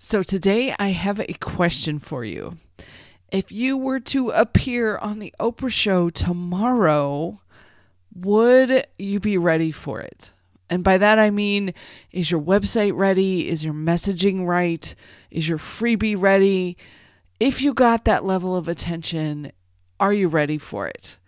So today I have a question for you. If you were to appear on the Oprah show tomorrow, would you be ready for it? And by that I mean, is your website ready? Is your messaging right? Is your freebie ready? If you got that level of attention, are you ready for it?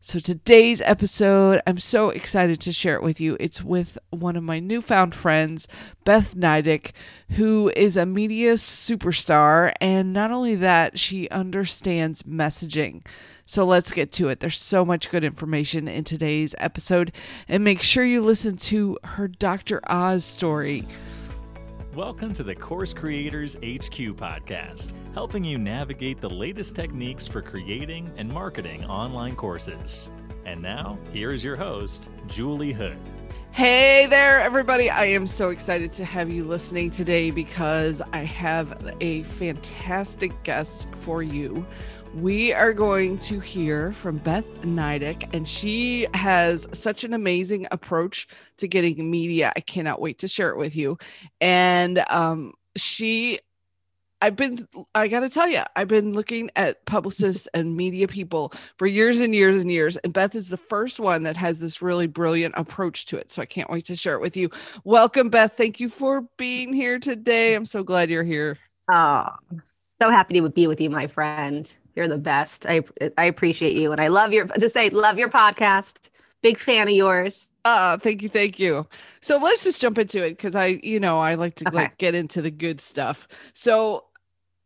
So, today's episode, I'm so excited to share it with you. It's with one of my newfound friends, Beth Nydick, who is a media superstar. And not only that, she understands messaging. So, let's get to it. There's so much good information in today's episode. And make sure you listen to her Dr. Oz story. Welcome to the Course Creators HQ podcast, helping you navigate the latest techniques for creating and marketing online courses. And now, here's your host, Julie Hood. Hey there, everybody. I am so excited to have you listening today because I have a fantastic guest for you we are going to hear from Beth Nydick, and she has such an amazing approach to getting media. I cannot wait to share it with you. And um, she, I've been, I got to tell you, I've been looking at publicists and media people for years and years and years. And Beth is the first one that has this really brilliant approach to it. So I can't wait to share it with you. Welcome, Beth. Thank you for being here today. I'm so glad you're here. Oh, so happy to be with you, my friend. You're the best. I I appreciate you, and I love your just say love your podcast. Big fan of yours. Uh, thank you, thank you. So let's just jump into it because I, you know, I like to okay. like get into the good stuff. So,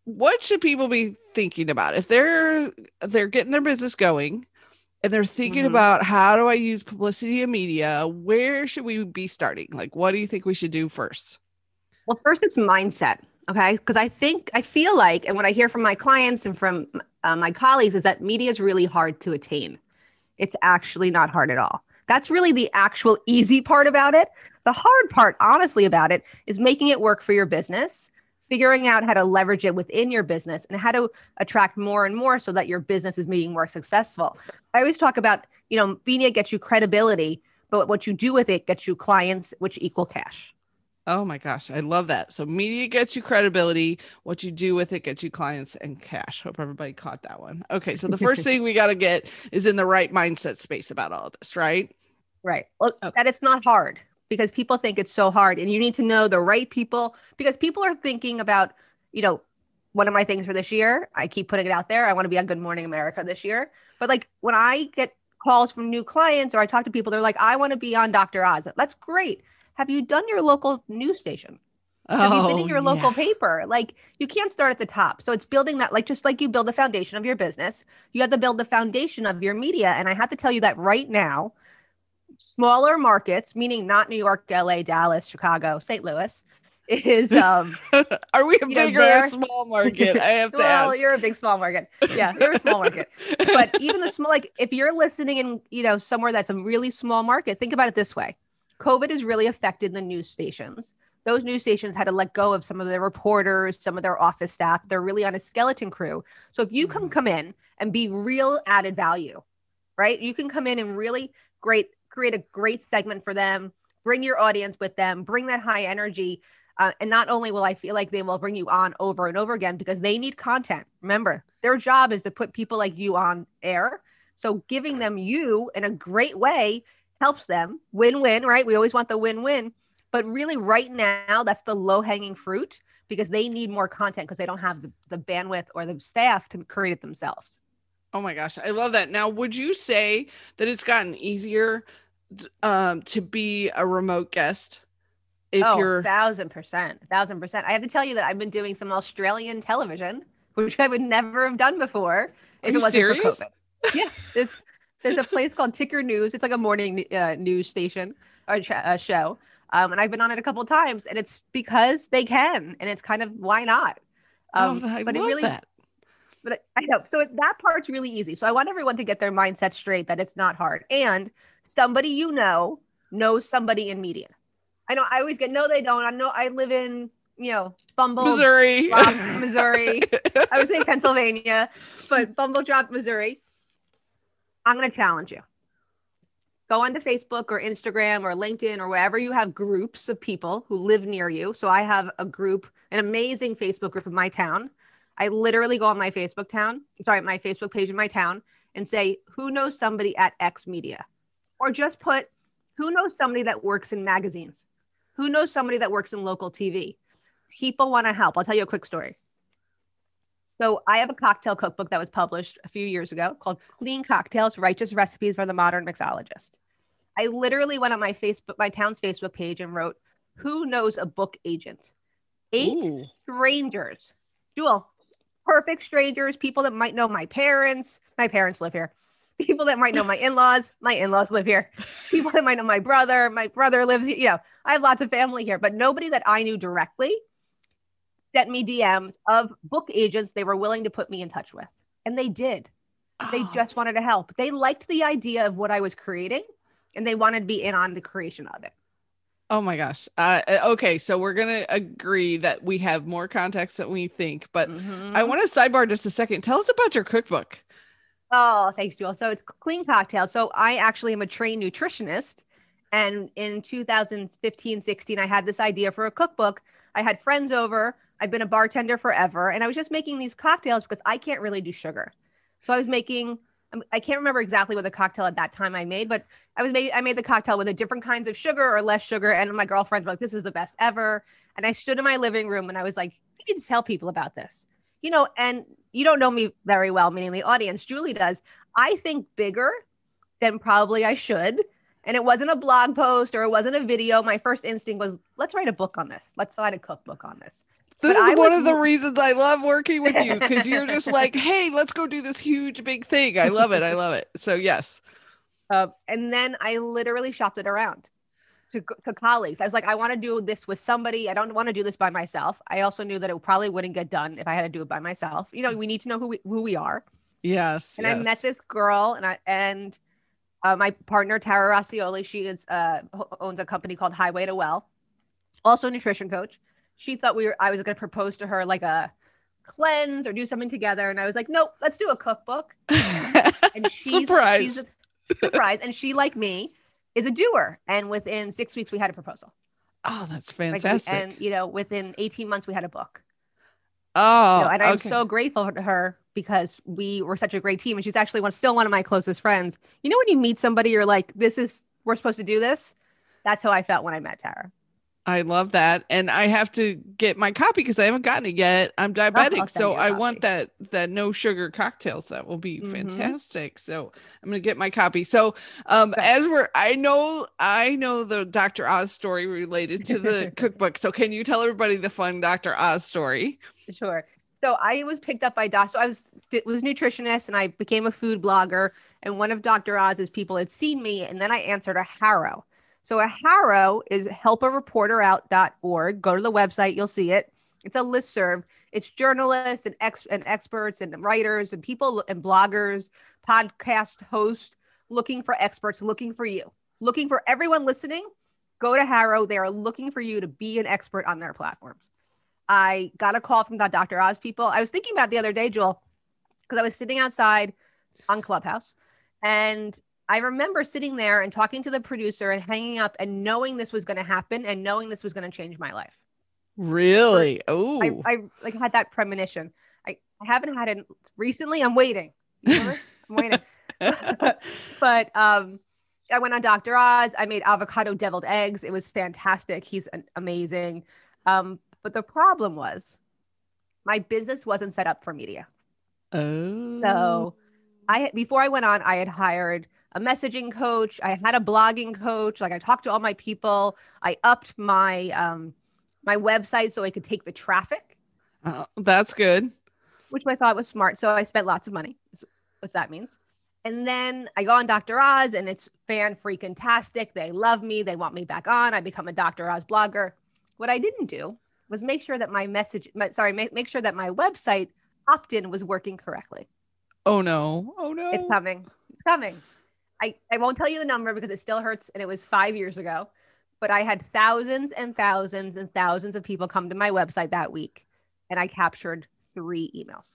what should people be thinking about if they're they're getting their business going? and they're thinking mm-hmm. about how do I use publicity and media, where should we be starting? Like, what do you think we should do first? Well, first, it's mindset. Okay. Because I think, I feel like, and what I hear from my clients and from uh, my colleagues is that media is really hard to attain. It's actually not hard at all. That's really the actual easy part about it. The hard part, honestly, about it is making it work for your business, figuring out how to leverage it within your business, and how to attract more and more so that your business is being more successful. I always talk about, you know, media gets you credibility, but what you do with it gets you clients, which equal cash. Oh my gosh, I love that. So media gets you credibility. What you do with it gets you clients and cash. Hope everybody caught that one. Okay, so the first thing we got to get is in the right mindset space about all of this, right? Right. Well, okay. that it's not hard because people think it's so hard and you need to know the right people because people are thinking about, you know, one of my things for this year, I keep putting it out there. I want to be on Good Morning America this year. But like when I get calls from new clients or I talk to people, they're like, I want to be on Dr. Oz. That's great have you done your local news station? Have you been in oh, your local yeah. paper? Like you can't start at the top. So it's building that, like just like you build the foundation of your business, you have to build the foundation of your media. And I have to tell you that right now, smaller markets, meaning not New York, LA, Dallas, Chicago, St. Louis, is um are we a big or a small market? I have to well, ask. You're a big small market. Yeah, you're a small market. but even the small like if you're listening in, you know, somewhere that's a really small market, think about it this way. COVID has really affected the news stations. Those news stations had to let go of some of their reporters, some of their office staff. They're really on a skeleton crew. So if you can mm-hmm. come in and be real added value, right? You can come in and really great create a great segment for them, bring your audience with them, bring that high energy. Uh, and not only will I feel like they will bring you on over and over again because they need content. Remember, their job is to put people like you on air. So giving them you in a great way helps them win win, right? We always want the win win. But really, right now, that's the low hanging fruit because they need more content because they don't have the, the bandwidth or the staff to create it themselves. Oh my gosh, I love that. Now, would you say that it's gotten easier um, to be a remote guest? If oh, you're thousand percent, thousand percent. I have to tell you that I've been doing some Australian television, which I would never have done before if it wasn't serious? for COVID. Yeah, this there's a place called Ticker News. It's like a morning uh, news station or a show. Um, and I've been on it a couple times, and it's because they can, and it's kind of why not. Oh, um, oh, I but love it really, that. But I know. So that part's really easy. So I want everyone to get their mindset straight that it's not hard, and somebody you know knows somebody in media. I know. I always get no, they don't. I know. I live in you know, Bumble, Missouri, Drop, Missouri. I was in Pennsylvania, but Bumble Drop, Missouri. I'm going to challenge you. go onto Facebook or Instagram or LinkedIn or wherever you have groups of people who live near you. So I have a group, an amazing Facebook group of my town. I literally go on my Facebook town, sorry, my Facebook page in my town and say, who knows somebody at X Media? Or just put, who knows somebody that works in magazines? Who knows somebody that works in local TV? People want to help. I'll tell you a quick story. So I have a cocktail cookbook that was published a few years ago called Clean Cocktails: Righteous Recipes for the Modern Mixologist. I literally went on my Facebook, my town's Facebook page, and wrote, "Who knows a book agent?" Eight Ooh. strangers, Jewel, perfect strangers, people that might know my parents. My parents live here. People that might know my in-laws. My in-laws live here. People that might know my brother. My brother lives. here. You know, I have lots of family here, but nobody that I knew directly sent me DMs of book agents they were willing to put me in touch with. And they did. They Oh. just wanted to help. They liked the idea of what I was creating and they wanted to be in on the creation of it. Oh my gosh. Uh, okay, so we're gonna agree that we have more context than we think, but Mhm. I want to sidebar just a second. Tell us about your cookbook. Oh, thanks, Jewel. So it's clean cocktail. So I actually am a trained nutritionist. And in 2015, 16, I had this idea for a cookbook. I had friends over. I've been a bartender forever. And I was just making these cocktails because I can't really do sugar. So I was making, um, I can't remember exactly what the cocktail at that time I made, but I was made, I made the cocktail with a different kinds of sugar or less sugar. And my girlfriends were like, this is the best ever. And I stood in my living room and I was like, you need to tell people about this, you know, and you don't know me very well, meaning the audience. Julie does. I think bigger than probably I should. And it wasn't a blog post or it wasn't a video. My first instinct was, let's write a book on this. Let's write a cookbook on this. This But I is one was of the reasons I love working with you because you're just like, hey, let's go do this huge big thing. I love it. I love it. So yes. Uh, and then I literally shopped it around to, to colleagues. I was like, I want to do this with somebody. I don't want to do this by myself. I also knew that it probably wouldn't get done if I had to do it by myself. You know, we need to know who we, who we are. Yes. and I met this girl, and I and uh, my partner Tara Rossioli. She is uh, owns a company called Highway to Well, also a nutrition coach. She thought we were. I was going to propose to her like a cleanse or do something together, and I was like, nope, let's do a cookbook. And she's Surprise. She's a surprise, and she like me is a doer. And within six weeks, we had a proposal. oh, that's Like, fantastic. and you know, within eighteen months, we had a book. oh, You know, and I'm okay. so grateful to her because we were such a great team, and she's actually one, still one of my closest friends. You know, when you meet somebody, you're like, "This is we're supposed to do this." That's how I felt when I met Tara. I love that, and I have to get my copy because I haven't gotten it yet. I'm diabetic, so I I want that that no sugar cocktails. That will be Mhm. fantastic. So I'm gonna get my copy. So um, Okay. as we're, I know, I know the Dr. Oz story related to the cookbook. So can you tell everybody the fun Dr. Oz story? Sure. So I was picked up by Doc. So I was was nutritionist, and I became a food blogger. And one of Dr. Oz's people had seen me, and then I answered a HARO. So a HARO is helpareporterout.org. Go to the website, you'll see it. It's a listserv. It's journalists and ex and experts and writers and people and bloggers, podcast hosts looking for experts, looking for you, looking for everyone listening. Go to HARO. They are looking for you to be an expert on their platforms. I got a call from the Dr. Oz people. I was thinking about the other day, Joel, because I was sitting outside on Clubhouse and I remember sitting there and talking to the producer and hanging up and knowing this was going to happen and knowing this was going to change my life. Really? Oh, I, I like had that premonition. I, I haven't had it recently. I'm waiting. I'm waiting. but um, I went on Dr. Oz. I made avocado deviled eggs. It was fantastic. He's an, amazing. Um, but the problem was my business wasn't set up for media. oh, So I before I went on, I had hired a messaging coach. I had a blogging coach. Like I talked to all my people. I upped my um, my website so I could take the traffic, Oh, that's good. which I thought was smart. So I spent lots of money. What that means. And then I go on Dr. Oz and it's fan freaking tastic. They love me. They want me back on. I become a Dr. Oz blogger. What I didn't do was make sure that my message, my, sorry, make, make sure that my website opt-in was working correctly. Oh no. Oh no. It's coming. It's coming. I, I won't tell you the number because it still hurts and it was five years ago. But I had thousands and thousands and thousands of people come to my website that week and I captured three emails.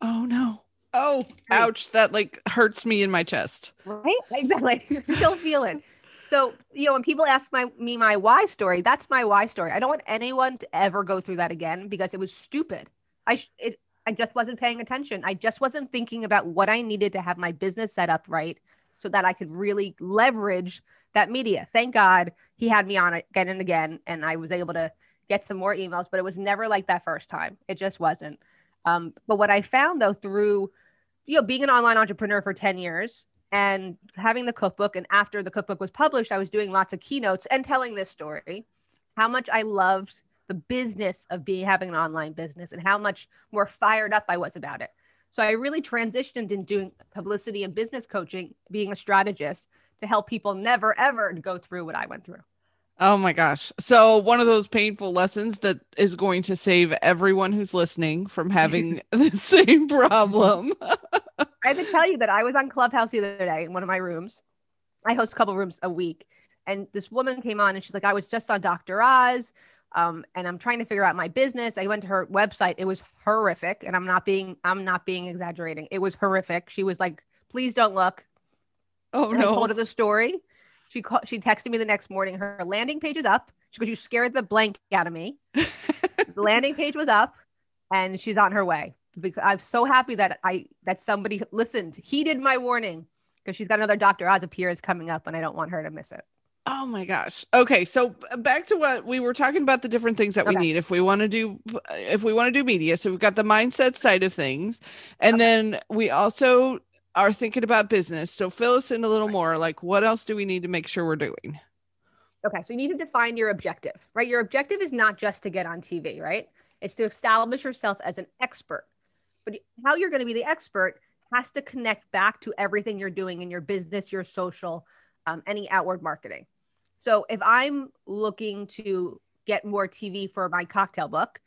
Oh no. Oh, ouch. That like hurts me in my chest. Right? Exactly. Still feel it. So, you know, when people ask my me my why story, that's my why story. I don't want anyone to ever go through that again because it was stupid. I sh- it, I just wasn't paying attention. I just wasn't thinking about what I needed to have my business set up right so that I could really leverage that media. Thank God he had me on it again and again and I was able to get some more emails, but it was never like that first time. It just wasn't. Um, but what I found though through you know being an online entrepreneur for 10 years and having the cookbook and after the cookbook was published i was doing lots of keynotes and telling this story how much i loved the business of being having an online business and how much more fired up i was about it so i really transitioned in doing publicity and business coaching being a strategist to help people never ever go through what i went through Oh my gosh. So, one of those painful lessons that is going to save everyone who's listening from having the same problem. I have to tell you that I was on Clubhouse the other day in one of my rooms. I host a couple rooms a week. And this woman came on and she's like, I was just on Dr. Oz um, and I'm trying to figure out my business. I went to her website. It was horrific. And I'm not being, I'm not being exaggerating. It was horrific. She was like, please don't look. Oh And I told her the story. She called, she texted me the next morning. Her landing page is up. She goes, You scared the blank out of me. the landing page was up and she's on her way. Because I'm so happy that I that somebody listened, heeded my warning because she's got another Dr. Oz appears coming up and I don't want her to miss it. Oh my gosh. Okay, so back to what we were talking about the different things that we need if we want to do if we want to do media. So we've got the mindset side of things and then we also are thinking about business. So fill us in a little more like what else do we need to make sure we're doing? Okay, so you need to define your objective, right? Your objective is not just to get on TV, right? It's to establish yourself as an expert. But how you're going to be the expert has to connect back to everything you're doing in your business, your social, um, any outward marketing. So if I'm looking to get more TV for my cocktail book,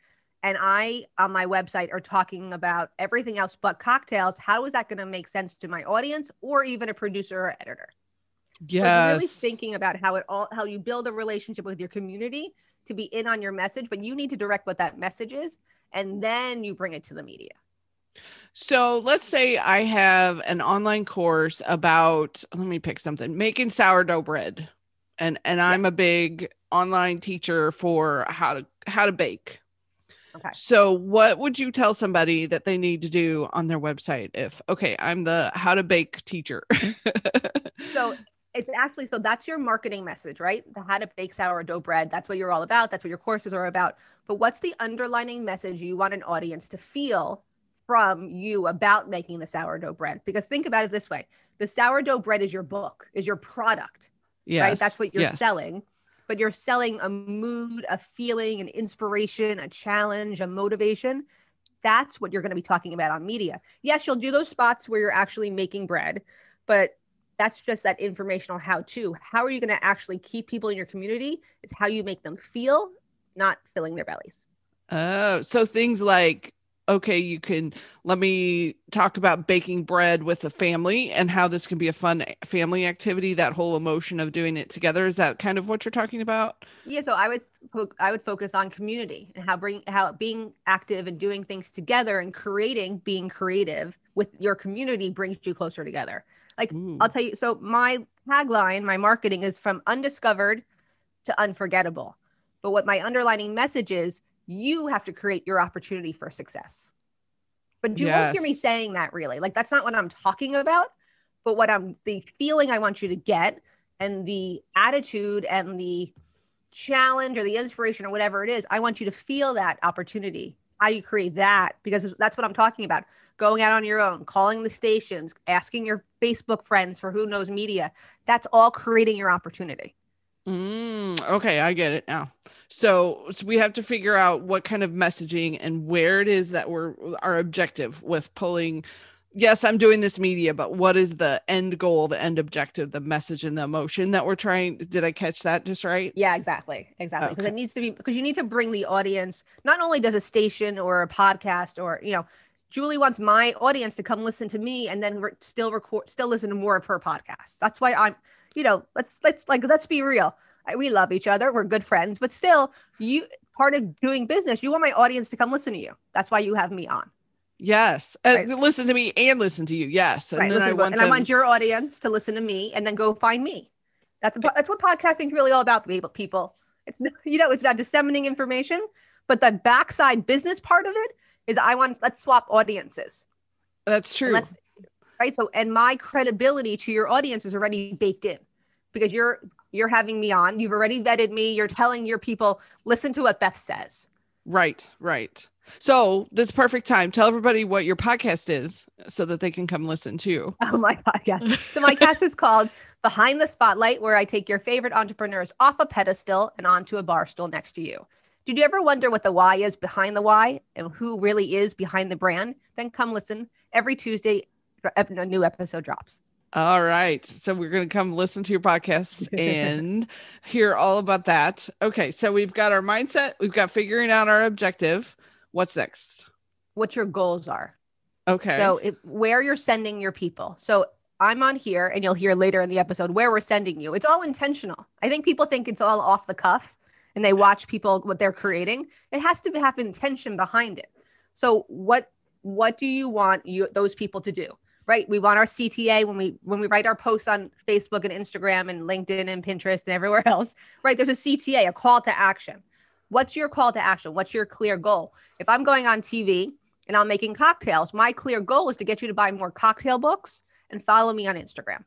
and I on my website are talking about everything else but cocktails, how is that going to make sense to my audience or even a producer or editor? So you're really thinking about how it all how you build a relationship with your community to be in on your message, but you need to direct what that message is, and then you bring it to the media. So let's say I have an online course about let me pick something making sourdough bread, and and I'm a big online teacher for how to how to bake. Okay. So what would you tell somebody that they need to do on their website if okay I'm the how to bake teacher? So it's actually so that's your marketing message, right? The how to bake sourdough bread. That's what you're all about. That's what your courses are about. But what's the underlining message you want an audience to feel from you about making the sourdough bread? Because think about it this way: the sourdough bread is your book, is your product. Yes, right? That's what you're yes. selling. But you're selling a mood, a feeling, an inspiration, a challenge, a motivation. That's what you're going to be talking about on media. Yes, you'll do those spots where you're actually making bread, but that's just that informational how to. How are you going to actually keep people in your community? It's how you make them feel, not filling their bellies. Oh, so things like okay, you can let me talk about baking bread with a family and how this can be a fun family activity. That whole emotion of doing it together is that kind of what you're talking about? Yeah, so I would I would focus on community and how bring how being active and doing things together and creating being creative with your community brings you closer together. Like Ooh. I'll tell you, so my tagline, my marketing is from undiscovered to unforgettable. But what my underlining message is, you have to create your opportunity for success. But do you won't hear me saying that really. Like that's not what I'm talking about. But what I'm the feeling I want you to get and the attitude and the challenge or the inspiration or whatever it is, I want you to feel that opportunity. How you create that because that's what I'm talking about. Going out on your own, calling the stations, asking your Facebook friends for who knows media. That's all creating your opportunity. Mm, okay, I get it now. So, so we have to figure out what kind of messaging and where it is that we're our objective with pulling. Yes, I'm doing this media, but what is the end goal, the end objective, the message and the emotion that we're trying? Did I catch that just right? Yeah, exactly. Exactly. Because Okay. it needs to be because you need to bring the audience, not only does a station or a podcast or, you know, Julie wants my audience to come listen to me and then re- still record, still listen to more of her podcast. That's why I'm, you know, let's, let's like, let's be real. We love each other. We're good friends, but still you part of doing business, you want my audience to come listen to you. That's why you have me on. Yes. Uh, Right. listen to me and listen to you. Yes. And right. then listen I want and them, I want your audience to listen to me and then go find me. That's a, that's what podcasting is really all about, people. People, it's you know, it's about disseminating information, but the backside business part of it is I want let's swap audiences. that's true. let's- right. So, and my credibility to your audience is already baked in because you're you're having me on. You've already vetted me. You're telling your people listen to what Beth says. Right, right. So this perfect time. Tell everybody what your podcast is so that they can come listen too. Oh, my podcast. So my cast is called Behind the Spotlight, where I take your favorite entrepreneurs off a pedestal and onto a bar stool next to you. Did you ever wonder what the why is behind the why and who really is behind the brand? Then come listen every Tuesday. A new episode drops. All right. So we're going to come listen to your podcast and hear all about that. Okay. So we've got our mindset, we've got figuring out our objective. What's next? What your goals are. Okay. So if, where you're sending your people. So I'm on here, and you'll hear later in the episode where we're sending you. It's all intentional. I think people think it's all off the cuff, and they watch people what they're creating. It has to have intention behind it. So what what do you want you those people to do? Right? We want our CTA when we when we write our posts on Facebook and Instagram and LinkedIn and Pinterest and everywhere else. Right? There's a CTA, a call to action. What's your call to action? What's your clear goal? If I'm going on TV and I'm making cocktails, my clear goal is to get you to buy more cocktail books and follow me on Instagram.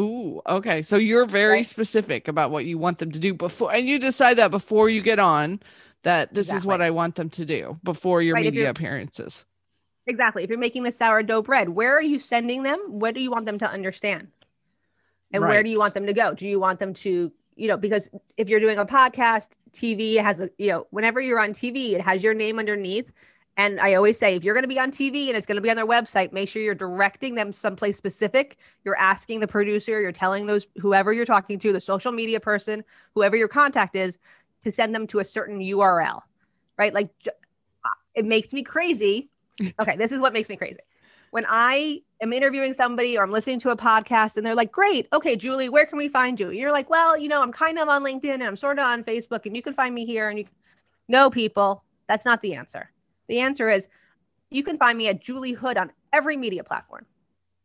Ooh, okay. So you're very Right. specific about what you want them to do before, and you decide that before you get on that this is what I want them to do before your Right, media appearances. Exactly. If you're making the sourdough bread, where are you sending them? What do you want them to understand? And where do you want them to go? Do you want them to, you know, because if you're doing a podcast, TV has a, you know, whenever you're on TV, it has your name underneath. And I always say, if you're going to be on TV and it's going to be on their website, make sure you're directing them someplace specific. You're asking the producer, you're telling those, whoever you're talking to, the social media person, whoever your contact is, to send them to a certain URL, right? Like it makes me crazy. Okay, this is what makes me crazy. When I am interviewing somebody or I'm listening to a podcast and they're like, Great, okay, Julie, where can we find you? You're like, Well, you know, I'm kind of on LinkedIn and I'm sort of on Facebook and you can find me here. And you no, people, that's not the answer. The answer is you can find me at Julie Hood on every media platform.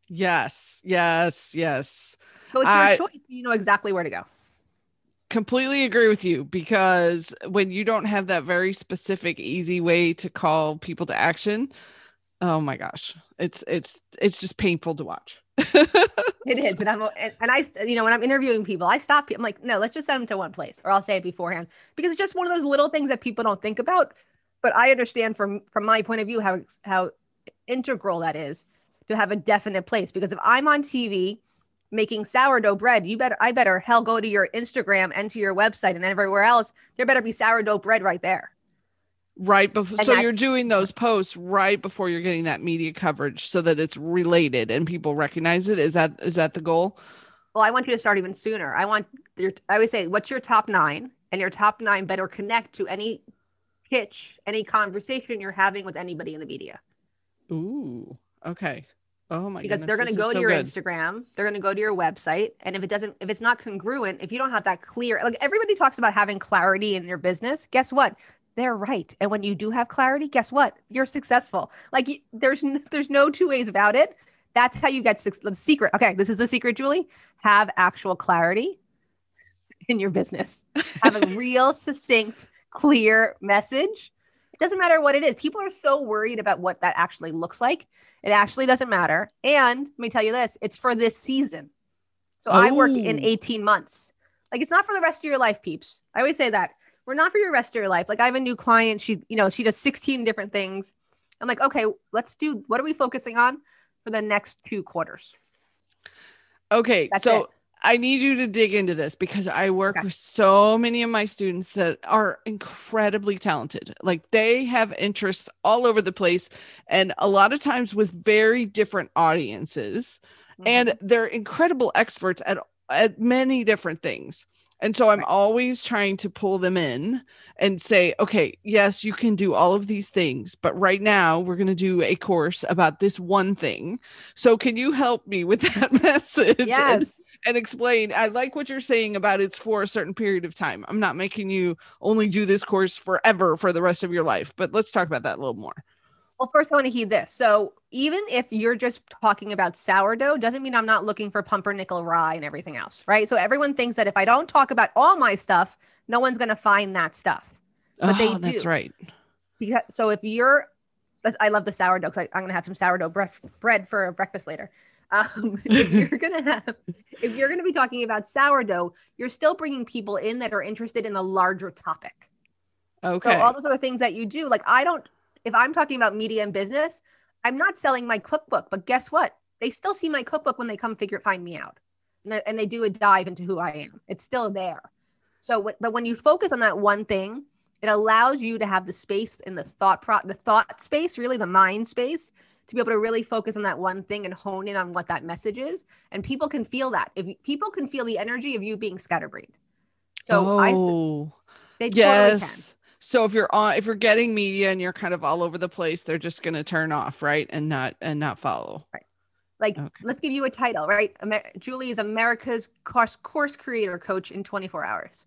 Yes, yes, yes. So it's your I- choice. You know exactly where to go. Completely agree with you because when you don't have that very specific easy way to call people to action oh my gosh it's it's it's just painful to watch It is, and I'm and, and I, you know, when I'm interviewing people, I stop. I'm like, no, let's just send them to one place, or I'll say it beforehand because it's just one of those little things that people don't think about. But I understand from from my point of view how how integral that is to have a definite place. Because if I'm on TV making sourdough bread, you better I better hell go to your Instagram and to your website and everywhere else. There better be sourdough bread right there. right before so you're doing those posts right before you're getting that media coverage so that it's related and people recognize it is that is that the goal Well, I want you to start even sooner. I want your, I always say, what's your top nine? And your top nine better connect to any pitch, any conversation you're having with anybody in the media. ooh okay oh my god. Because goodness, they're going to go to so your good. Instagram, they're going to go to your website. And if it doesn't, if it's not congruent, if you don't have that clear, like everybody talks about having clarity in your business, guess what? They're right. And when you do have clarity, guess what? You're successful. Like there's, n- there's no two ways about it. That's how you get suc- the secret. Okay. This is the secret, Julie. Have actual clarity in your business. Have a real, succinct, clear message. It doesn't matter what it is. People are so worried about what that actually looks like. It actually doesn't matter. And let me tell you this it's for this season. So I work in Oh. 18 months. Like it's not for the rest of your life, peeps. I always say that. We're not for your rest of your life. Like I have a new client. She, you know, she does 16 different things. I'm like, okay, let's do what are we focusing on for the next two quarters? Okay, That's so it. I need you to dig into this because I work Okay. with so many of my students that are incredibly talented. Like they have interests all over the place and a lot of times with very different audiences and Mm-hmm. they're incredible experts at at many different things. And so I'm Right. always trying to pull them in and say, okay, yes, you can do all of these things, but right now we're going to do a course about this one thing. So can you help me with that message? and- yes. And explain. I like what you're saying about it's for a certain period of time. I'm not making you only do this course forever for the rest of your life, but let's talk about that a little more. Well, first I want to heed this. So even if you're just talking about sourdough, doesn't mean I'm not looking for pumpernickel rye and everything else, right? So everyone thinks that if I don't talk about all my stuff, no one's going to find that stuff. But oh, they ah, do. that's right. Because, so if you're, I love the sourdough because I'm going to have some sourdough bread for breakfast later. Um, if you're gonna have, if you're gonna be talking about sourdough, you're still bringing people in that are interested in the larger topic. Okay. So all those other things that you do, like I don't, if I'm talking about media and business, I'm not selling my cookbook, but guess what? They still see my cookbook when they come figure find me out, and they, and they do a dive into who I am. It's still there. So, but when you focus on that one thing, it allows you to have the space in the thought pro, the thought space, really the mind space, to be able to really focus on that one thing and hone in on what that message is. And people can feel that. If you, people can feel the energy of you being scatterbrained. So oh, I, they totally yes. can. So if you're on, if you're getting media and you're kind of all over the place, they're just going to turn off, right, and not and not follow. Right. Like, Okay. let's give you a title, right? Amer- Julie is America's course course creator coach in 24 hours.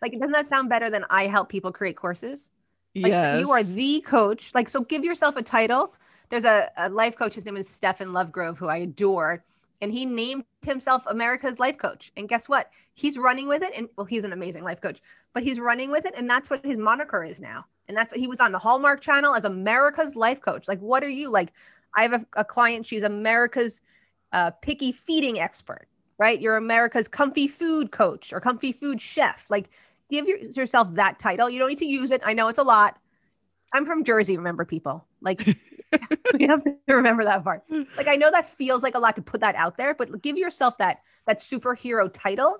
Like, doesn't that sound better than I help people create courses? Like, yes. you are the coach. Like, so give yourself a title. There's a, a life coach. His name is Stefan Lovegrove, who I adore. And he named himself America's life coach. And guess what? He's running with it. And well, he's an amazing life coach, but he's running with it. And that's what his moniker is now. And that's what he was on the Hallmark channel as America's life coach. Like, what are you like? I have a, a client, she's America's uh, picky feeding expert, right? You're America's comfy food coach or comfy food chef. Like, give your, yourself that title. You don't need to use it. I know it's a lot. I'm from Jersey, remember people. Like we have to remember that part. Like I know that feels like a lot to put that out there, but give yourself that that superhero title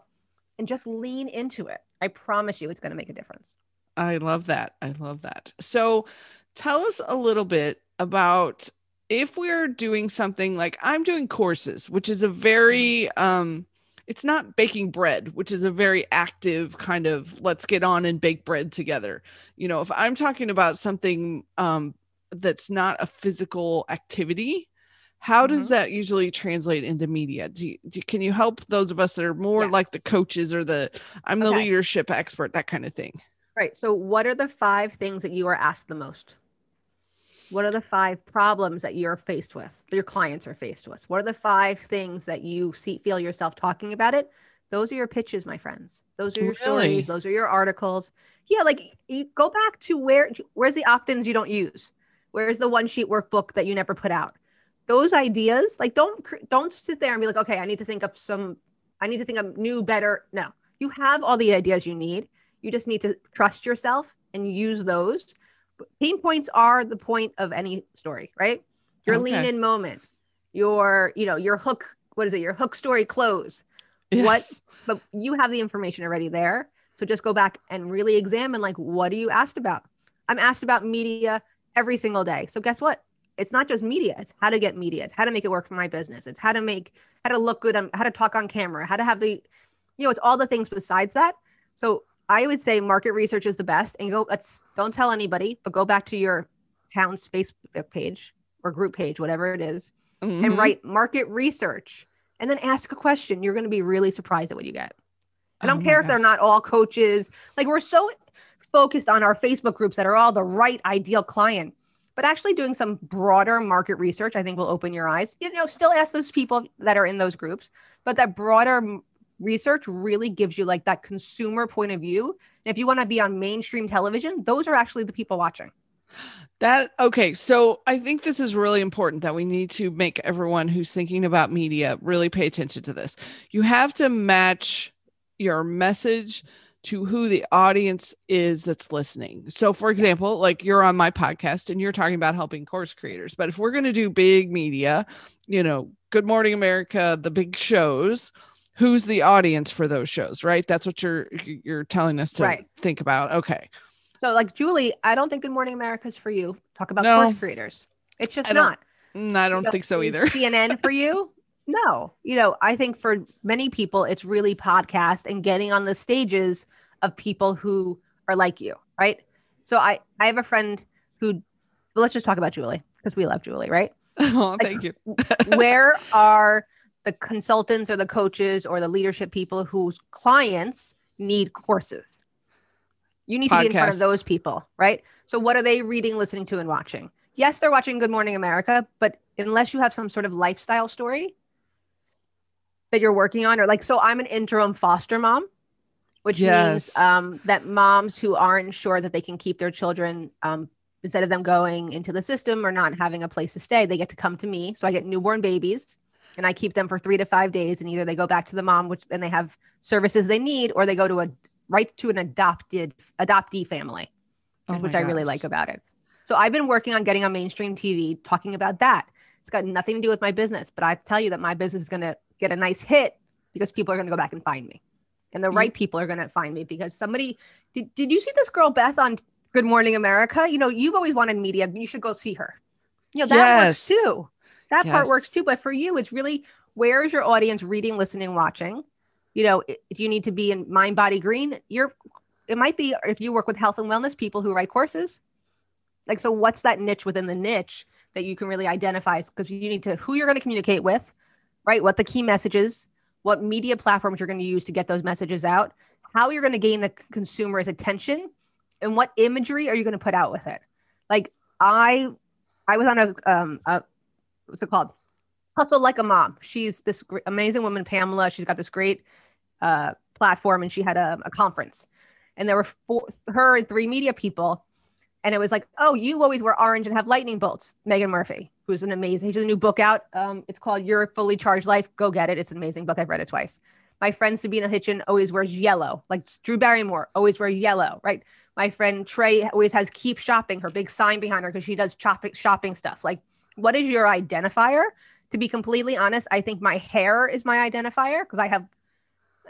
and just lean into it. I promise you it's going to make a difference. I love that. I love that. So tell us a little bit about if we're doing something like I'm doing courses, which is a very um it's not baking bread, which is a very active kind of let's get on and bake bread together. You know, if I'm talking about something um that's not a physical activity, how does Mhm. that usually translate into media? Do you, do, can you help those of us that are more Yes. like the coaches or the I'm the Okay. leadership expert, that kind of thing? Right. So what are the five things that you are asked the most? What are the five problems that you're faced with, your clients are faced with? What are the five things that you see feel yourself talking about it? Those are your pitches, my friends. Those are your Really? stories. Those are your articles. Yeah, like you go back to where where's the opt-ins you don't use? Where's the one sheet workbook that you never put out? Those ideas, like don't don't sit there and be like, okay, I need to think of some, I need to think of new, better. No, you have all the ideas you need. You just need to trust yourself and use those. Pain points are the point of any story, right? Your lean in moment, your, you know, your hook, what is it? Your hook story close. What- But you have the information already there. So just go back and really examine like, what are you asked about? I'm asked about media every single day. So guess what? It's not just media. It's how to get media. It's how to make it work for my business. It's how to make, how to look good, on, how to talk on camera, how to have the, you know, it's all the things besides that. So I would say market research is the best and go, let's don't tell anybody, but go back to your town's Facebook page or group page, whatever it is, and Mhm. write market research and then ask a question. You're going to be really surprised at what you get. I Oh don't my care if they're not all coaches. Like we're so focused on our Facebook groups that are all the right ideal client. But actually doing some broader market research, I think will open your eyes. You know, still ask those people that are in those groups, but that broader research really gives you like that consumer point of view. And if you want to be on mainstream television, those are actually the people watching. That okay, so I think this is really important that we need to make everyone who's thinking about media really pay attention to this. You have to match your message to who the audience is that's listening. So for example, like you're on my podcast and you're talking about helping course creators, but if we're going to do big media, you know, Good Morning America, the big shows, who's the audience for those shows, right? That's what you're you're telling us to Right. think about. Okay. So like Julie, I don't think Good Morning America is for you. Talk about No. course creators. It's just I don't- Mm, I don't know, think so either. CNN for you? No. You know, I think for many people, it's really podcast and getting on the stages of people who are like you, right? So I I have a friend who, well, let's just talk about Julie because we love Julie, right? oh, thank you. Where are the consultants or the coaches or the leadership people whose clients need courses? You need to be in front of those people, right? So what are they reading, listening to, and watching? yes, they're watching Good Morning America, but unless you have some sort of lifestyle story that you're working on, or like, so I'm an interim foster mom, which Yes. means um, that moms who aren't sure that they can keep their children, um, instead of them going into the system or not having a place to stay, they get to come to me. So I get newborn babies and I keep them for three to five days, and either they go back to the mom, which then they have services they need, or they go to a right to an adopted adoptee family Oh which I really like about it. So I've been working on getting on mainstream TV talking about that. It's got nothing to do with my business, but I tell you that my business is going to get a nice hit because people are going to go back and find me. And the You- right people are going to find me because somebody did, did you see this girl Beth on Good Morning America? You know, you've always wanted media. You should go see her. You know, that works too. That part works too. But for you, it's really where is your audience reading, listening, watching? You know, if you need to be in mindbodygreen, you're it might be if you work with health and wellness people who write courses. Like, so what's that niche within the niche that you can really identify? Because you need to who you're going to communicate with, right? What the key messages, what media platforms you're going to use to get those messages out, how you're going to gain the consumer's attention, and what imagery are you going to put out with it? Like, I, I was on a, um, a what's it called? Hustle like a mom. She's this gr- amazing woman, Pamela. She's got this great uh, platform, and she had a, a conference, and there were four, her and three media people, and it was like, oh, you always wear orange and have lightning bolts. Megan Murphy, who's an amazing. She has a new book out. Um, it's called Your Fully Charged Life. Go get it. It's an amazing book. I've read it twice. My friend Sabina Hitchin always wears yellow, like Drew Barrymore always wear yellow, right? My friend Trey always has keep shopping, her big sign behind her because she does shopping shopping stuff. Like, what is your identifier? To be completely honest, I think my hair is my identifier because I have,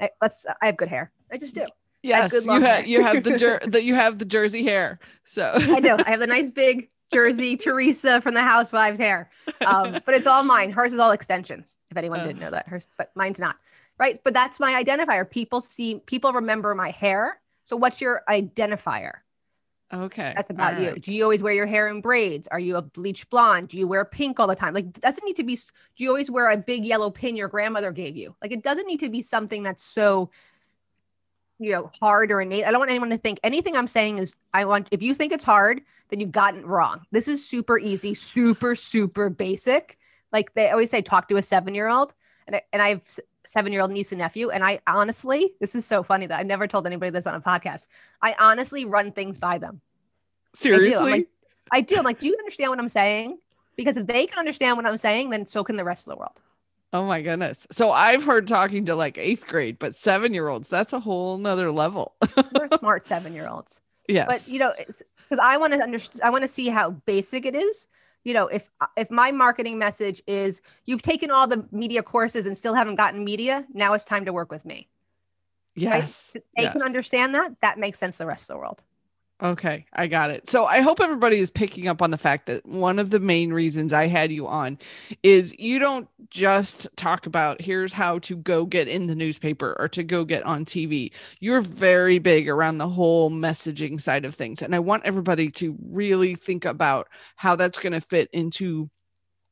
I, let's, I have good hair. I just do. Yes, good you have you have the jer- that you have the Jersey hair. So I do. I have the nice big Jersey Teresa from the Housewives hair, um, but it's all mine. Hers is all extensions. If anyone Oh. didn't know that, hers, but mine's not. Right, but that's my identifier. People see, people remember my hair. So, what's your identifier? okay, That's about you. Do you always wear your hair in braids? Are you a bleach blonde? Do you wear pink all the time? Like, doesn't need to be. Do you always wear a big yellow pin your grandmother gave you? Like, it doesn't need to be something that's so, you know, hard or innate. I don't want anyone to think anything I'm saying is. I want if you think it's hard, then you've gotten it wrong. This is super easy, super super basic. Like they always say, talk to a seven year old, and I, and I have seven year old niece and nephew, and I honestly, this is so funny that I've never told anybody this on a podcast. I honestly run things by them. seriously. like- I do. I'm like, do you understand what I'm saying? Because if they can understand what I'm saying, then so can the rest of the world. Oh my goodness. So I've heard talking to like eighth grade, but seven year olds, that's a whole nother level. We're smart seven year olds. yes, But you know, because I want to understand, I want to see how basic it is. You know, if if my marketing message is you've taken all the media courses and still haven't gotten media, now it's time to work with me. yes, If they yes. can understand that. That makes sense to the rest of the world. Okay, I got it. So I hope everybody is picking up on the fact that one of the main reasons I had you on is you don't just talk about here's how to go get in the newspaper or to go get on TV. You're very big around the whole messaging side of things. And I want everybody to really think about how that's going to fit into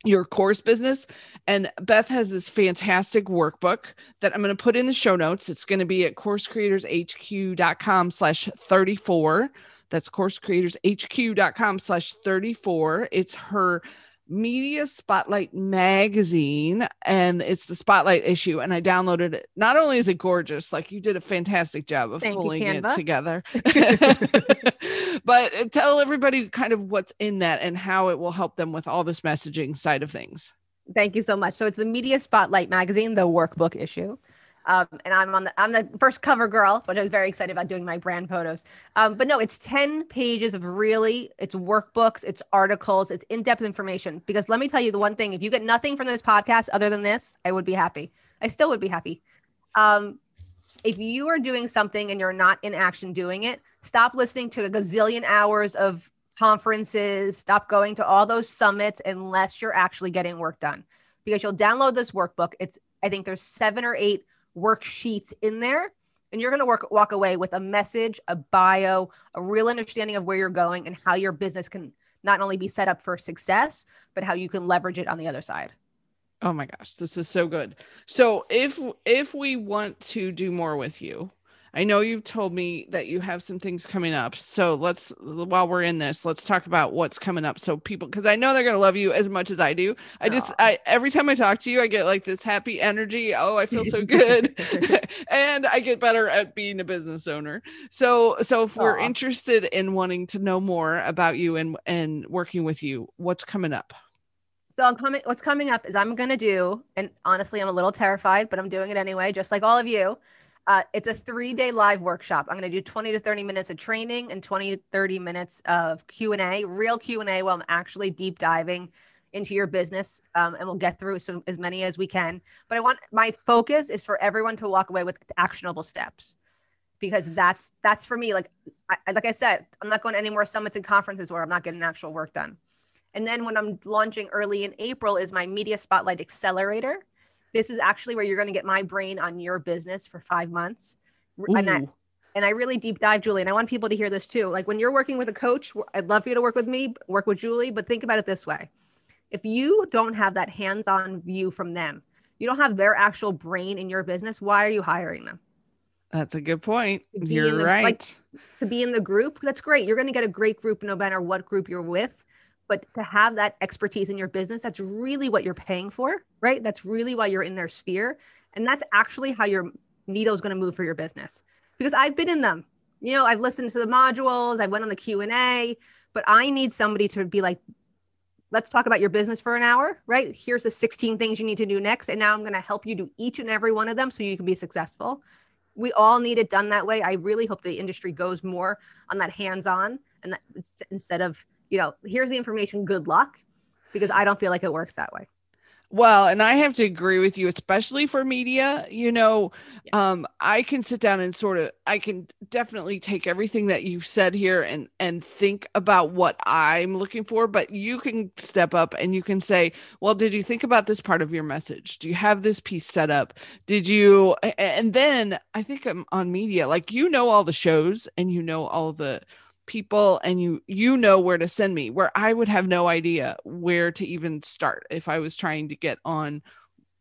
your course business. And Beth has this fantastic workbook that I'm going to put in the show notes. It's going to be at coursecreatorshq.com slash 34. That's coursecreatorshq.com slash 34. It's her media spotlight magazine and it's the spotlight issue and i downloaded it not only is it gorgeous like you did a fantastic job of Thank pulling it together but uh, tell everybody kind of what's in that and how it will help them with all this messaging side of things Thank you so much. So it's the Media Spotlight magazine, the workbook issue. Um, and I'm on the I'm the first cover girl, but I was very excited about doing my brand photos. Um, but no, it's 10 pages of really it's workbooks, it's articles, it's in-depth information. Because let me tell you the one thing, if you get nothing from this podcast other than this, I would be happy. I still would be happy. Um, if you are doing something and you're not in action doing it, stop listening to a gazillion hours of conferences, stop going to all those summits unless you're actually getting work done. Because you'll download this workbook. It's I think there's seven or eight worksheets in there, and you're gonna work walk away with a message, a bio, a real understanding of where you're going and how your business can not only be set up for success, but how you can leverage it on the other side. Oh my gosh, this is so good. So if if we want to do more with you, I know you've told me that you have some things coming up. So let's, while we're in this, let's talk about what's coming up. So people, because I know they're going to love you as much as I do. I just, Aw. I every time I talk to you, I get like this happy energy. Oh, I feel so good, and I get better at being a business owner. So, so if we're interested in wanting to know more about you and and working with you, what's coming up? So I'm coming. What's coming up is I'm gonna do, and honestly, I'm a little terrified, but I'm doing it anyway, just like all of you. Uh, it's a three-day live workshop. I'm gonna do 20 to 30 minutes of training and 20 to 30 minutes of Q and A, real Q and A, where I'm actually deep diving into your business, um, and we'll get through some as many as we can. But I want my focus is for everyone to walk away with actionable steps, because that's that's for me. Like, I, like I said, I'm not going to any more summits and conferences where I'm not getting actual work done. And then when I'm launching early in April is my Media Spotlight Accelerator. This is actually where you're going to get my brain on your business for five months. And I, and I really deep dive, Julie. And I want people to hear this too. Like when you're working with a coach, I'd love for you to work with me, work with Julie, but think about it this way. If you don't have that hands on view from them, you don't have their actual brain in your business, why are you hiring them? That's a good point. You're the- right. like, to be in the group, that's great. You're going to get a great group no matter what group you're with. But to have that expertise in your business, that's really what you're paying for, right? That's really why you're in their sphere. And that's actually how your needle is going to move for your business. Because I've been in them. You know, I've listened to the modules, I went on the Q&A, but I need somebody to be like, let's talk about your business for an hour, right? Here's the 16 things you need to do next. And now I'm going to help you do each and every one of them so you can be successful we all need it done that way. I really hope the industry goes more on that hands-on and that instead of, you know, here's the information, good luck, because I don't feel like it works that way. Well, and I have to agree with you, especially for media. You know, um, I can sit down and sort of, I can definitely take everything that you've said here and and think about what I'm looking for. But you can step up and you can say, "Well, did you think about this part of your message? Do you have this piece set up? Did you?" And then I think I'm on media, like you know all the shows and you know all the people and you you know where to send me where i would have no idea where to even start if i was trying to get on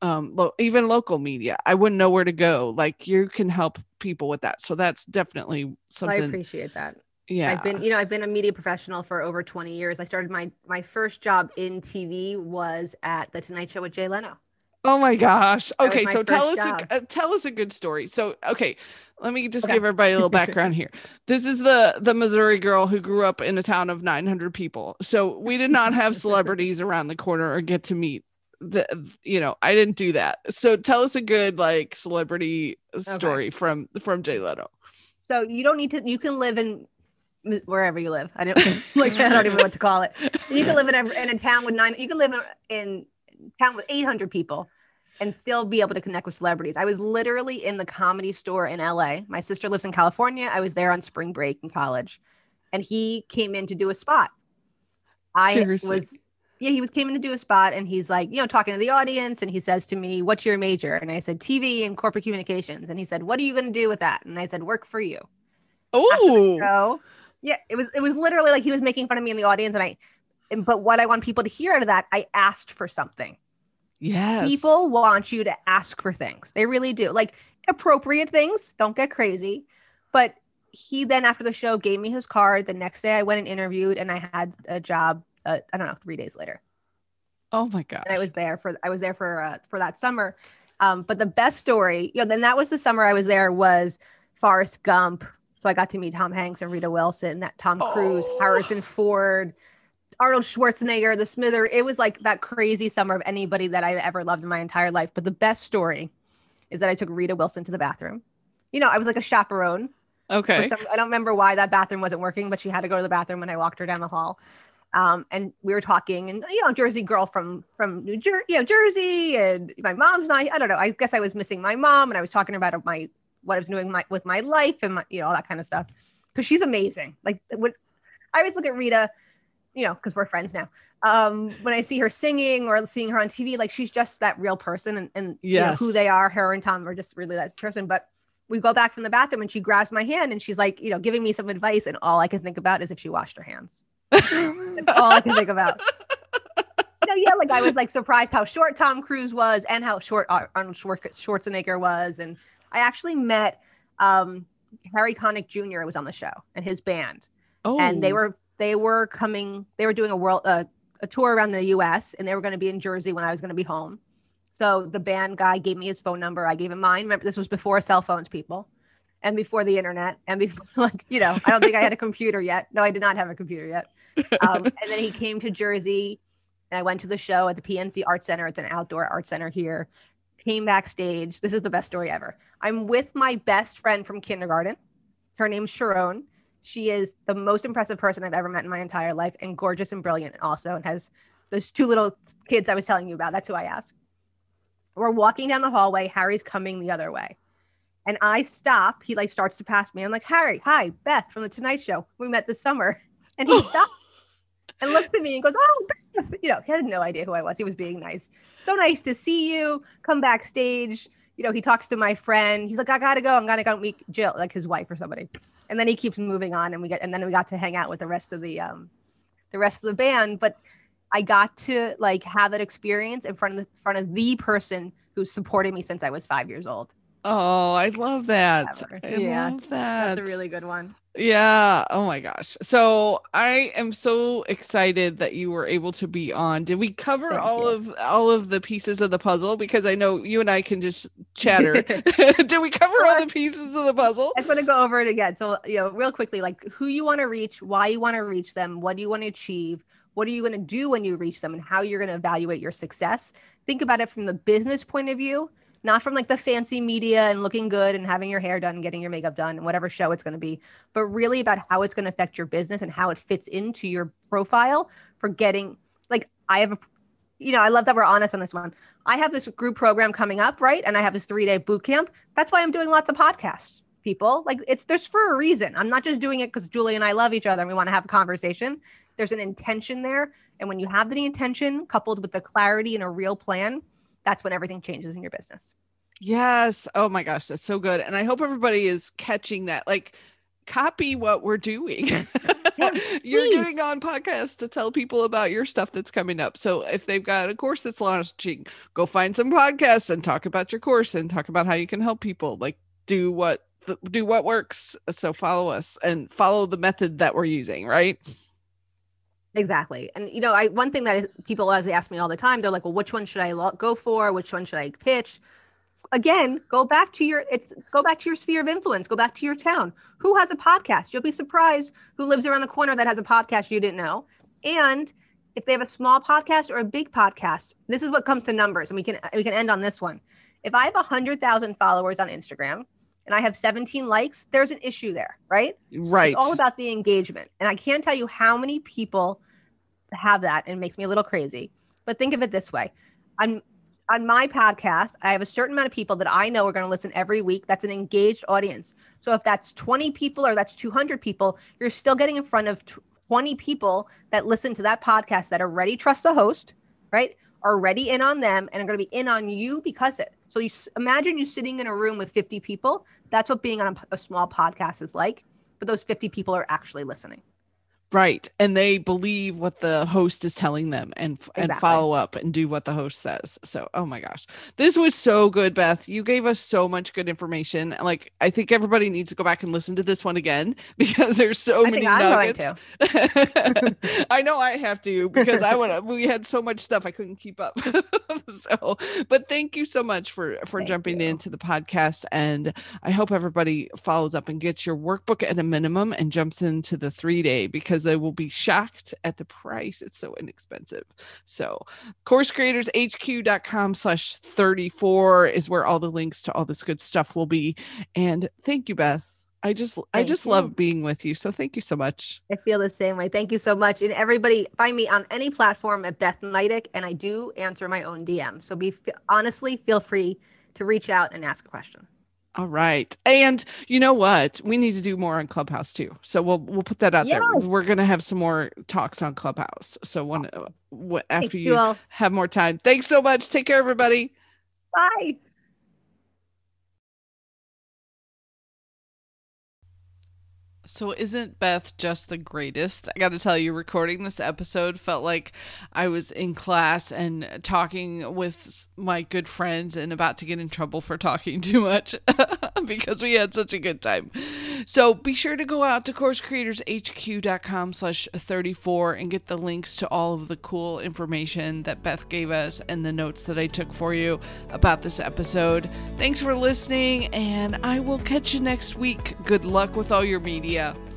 um lo- even local media i wouldn't know where to go like you can help people with that so that's definitely something I appreciate that. yeah I've been, you know, I've been a media professional for over 20 years. I started my my first job in TV was at the Tonight Show with Jay Leno. Oh my gosh okay my so tell us a, uh, tell us a good story so okay let me just Okay. give everybody a little background here this is the the missouri girl who grew up in a town of 900 people so we did not have celebrities around the corner or get to meet the you know i didn't do that so tell us a good like celebrity story from from jay leno So you don't need to. You can live in wherever you live. I don't like. I don't even know what to call it. You can live in a, in a town with nine. You can live in, in town with 800 people, and still be able to connect with celebrities. I was literally in the comedy store in LA. My sister lives in California. I was there on spring break in college, and he came in to do a spot. I Seriously? was. Yeah, he was came in to do a spot and he's like, you know, talking to the audience and he says to me, "What's your major?" And I said, "TV and corporate communications." And he said, "What are you going to do with that?" And I said, "Work for you." oh. Yeah, it was it was literally like he was making fun of me in the audience, and I. But what I want people to hear out of that, I asked for something. yes People want you to ask for things. They really do. Like appropriate things. Don't get crazy. But he then after the show gave me his card. The next day I went and interviewed, and I had a job. Uh, I don't know, three days later oh my god! and I was there for I was there for uh, for that summer. Um, but the best story, you know, then that was the summer I was there was Forrest Gump. So I got to meet Tom Hanks and Rita Wilson, that Tom Cruise, Oh. Harrison Ford, Arnold Schwarzenegger, the Smither. It was like that crazy summer of anybody that I ever loved in my entire life. But the best story is that I took Rita Wilson to the bathroom. You know, I was like a chaperone. Okay some, I don't remember why that bathroom wasn't working, but she had to go to the bathroom when I walked her down the hall. Um, and we were talking, and you know, Jersey girl from from New Jersey, you know, Jersey, and my mom's not. I don't know. I guess I was missing my mom, and I was talking about my what I was doing my, with my life and my, you know all that kind of stuff. Because she's amazing. Like when I always look at Rita, you know, because we're friends now. Um, when I see her singing or seeing her on TV, like she's just that real person, and and you know, who they are. Her and Tom are just really that person, but we go back from the bathroom and she grabs my hand and she's like, you know, giving me some advice. And all I can think about is if she washed her hands. That's all I can think about. No, yeah, like I was like surprised how short Tom Cruise was and how short Arnold Schwarzenegger was. And I actually met um, Harry Connick Jr. was on the show and his band, Oh, and they were they were coming. They were doing a world uh, a tour around the U.S. and they were going to be in Jersey when I was going to be home. So the band guy gave me his phone number. I gave him mine. Remember, this was before cell phones, people, and before the internet, and before like you know, I don't think I had a computer yet. No, I did not have a computer yet. Um, and then he came to Jersey, and I went to the show at the PNC Art Center. It's an outdoor art center here. Came backstage. This is the best story ever. I'm with my best friend from kindergarten. Her name's Sharon. She is the most impressive person I've ever met in my entire life, and gorgeous and brilliant also, and has those two little kids I was telling you about. That's who I asked. We're walking down the hallway. Harry's coming the other way. And I stop. He like starts to pass me. I'm like, Harry, hi, Beth from the Tonight Show. We met this summer. And he stops and looks at me and goes, Oh, Beth. You know, he had no idea who I was. He was being nice. So nice to see you. Come backstage. You know, he talks to my friend. He's like, I gotta go. I'm gonna go meet Jill, like his wife or somebody. And then he keeps moving on and we get and then we got to hang out with the rest of the um the rest of the band. But I got to like have that experience in front of the front of the person who's supported me since I was five years old. Oh, I love that. Ever. I Yeah, love that. That's a really good one. Yeah. Oh my gosh. So I am so excited that you were able to be on. Did we cover Thank all you. of all of the pieces of the puzzle? Because I know you and I can just chatter. Did we cover all the pieces of the puzzle? I am going to go over it again. So, you know, real quickly, like who you want to reach, why you want to reach them, what do you want to achieve, what are you going to do when you reach them, and how you're going to evaluate your success. Think about it from the business point of view, not from like the fancy media and looking good and having your hair done and getting your makeup done and whatever show it's going to be, but really about how it's going to affect your business and how it fits into your profile for getting like I have a you know, I love that we're honest on this one. I have this group program coming up, right? And I have this three day boot camp. That's why I'm doing lots of podcasts, people. Like it's there's for a reason. I'm not just doing it because Julie and I love each other and we want to have a conversation. There's an intention there. And when you have the intention coupled with the clarity and a real plan, that's when everything changes in your business. Yes. Oh my gosh, that's so good. And I hope everybody is catching that. Like, copy what we're doing. You're getting on podcasts to tell people about your stuff that's coming up. So if they've got a course that's launching, go find some podcasts and talk about your course and talk about how you can help people. Like, do what do what works. So follow us and follow the method that we're using. Right. Exactly. And you know, I one thing that people always ask me all the time, they're like, "Well, which one should I lo- go for? Which one should I pitch?" Again, go back to your it's go back to your sphere of influence, go back to your town. Who has a podcast? You'll be surprised who lives around the corner that has a podcast you didn't know. And if they have a small podcast or a big podcast, this is what comes to numbers and we can we can end on this one. If I have 100,000 followers on Instagram and I have 17 likes, there's an issue there, right? Right. It's all about the engagement. And I can't tell you how many people have that and it makes me a little crazy. But think of it this way. On on my podcast, I have a certain amount of people that I know are going to listen every week. That's an engaged audience. So if that's 20 people or that's 200 people, you're still getting in front of 20 people that listen to that podcast that already trust the host, right? Are already in on them and are going to be in on you because it. So you imagine you sitting in a room with 50 people. That's what being on a, a small podcast is like. But those 50 people are actually listening. Right. And they believe what the host is telling them and f- and follow up and do what the host says. So, oh my gosh. This was so good, Beth. You gave us so much good information. Like I think everybody needs to go back and listen to this one again because there's so I many think I'm going nuggets. to. I know I have to because I would we had so much stuff I couldn't keep up. so, but thank you so much for for Thank jumping you. into the podcast and I hope everybody follows up and gets your workbook at a minimum and jumps into the 3-day because they will be shocked at the price. It's so inexpensive. So, coursecreatorshq.com slash 34 is where all the links to all this good stuff will be. And thank you, Beth. I just I just you. love being with you. So thank you so much. I feel the same way. Thank you so much. And everybody, find me on any platform at Beth Nydick, and I do answer my own DM. So be honestly, feel free to reach out and ask a question. All right. And you know what? We need to do more on Clubhouse too. So we'll we'll put that out there. We're going to have some more talks on Clubhouse. So when Awesome. wh- Thanks, after you have more time. Thanks so much. Take care everybody. Bye. So isn't Beth just the greatest? I got to tell you, recording this episode felt like I was in class and talking with my good friends and about to get in trouble for talking too much because we had such a good time. So be sure to go out to coursecreatorshq.com slash 34 and get the links to all of the cool information that Beth gave us and the notes that I took for you about this episode. Thanks for listening and I will catch you next week. Good luck with all your media. Yeah.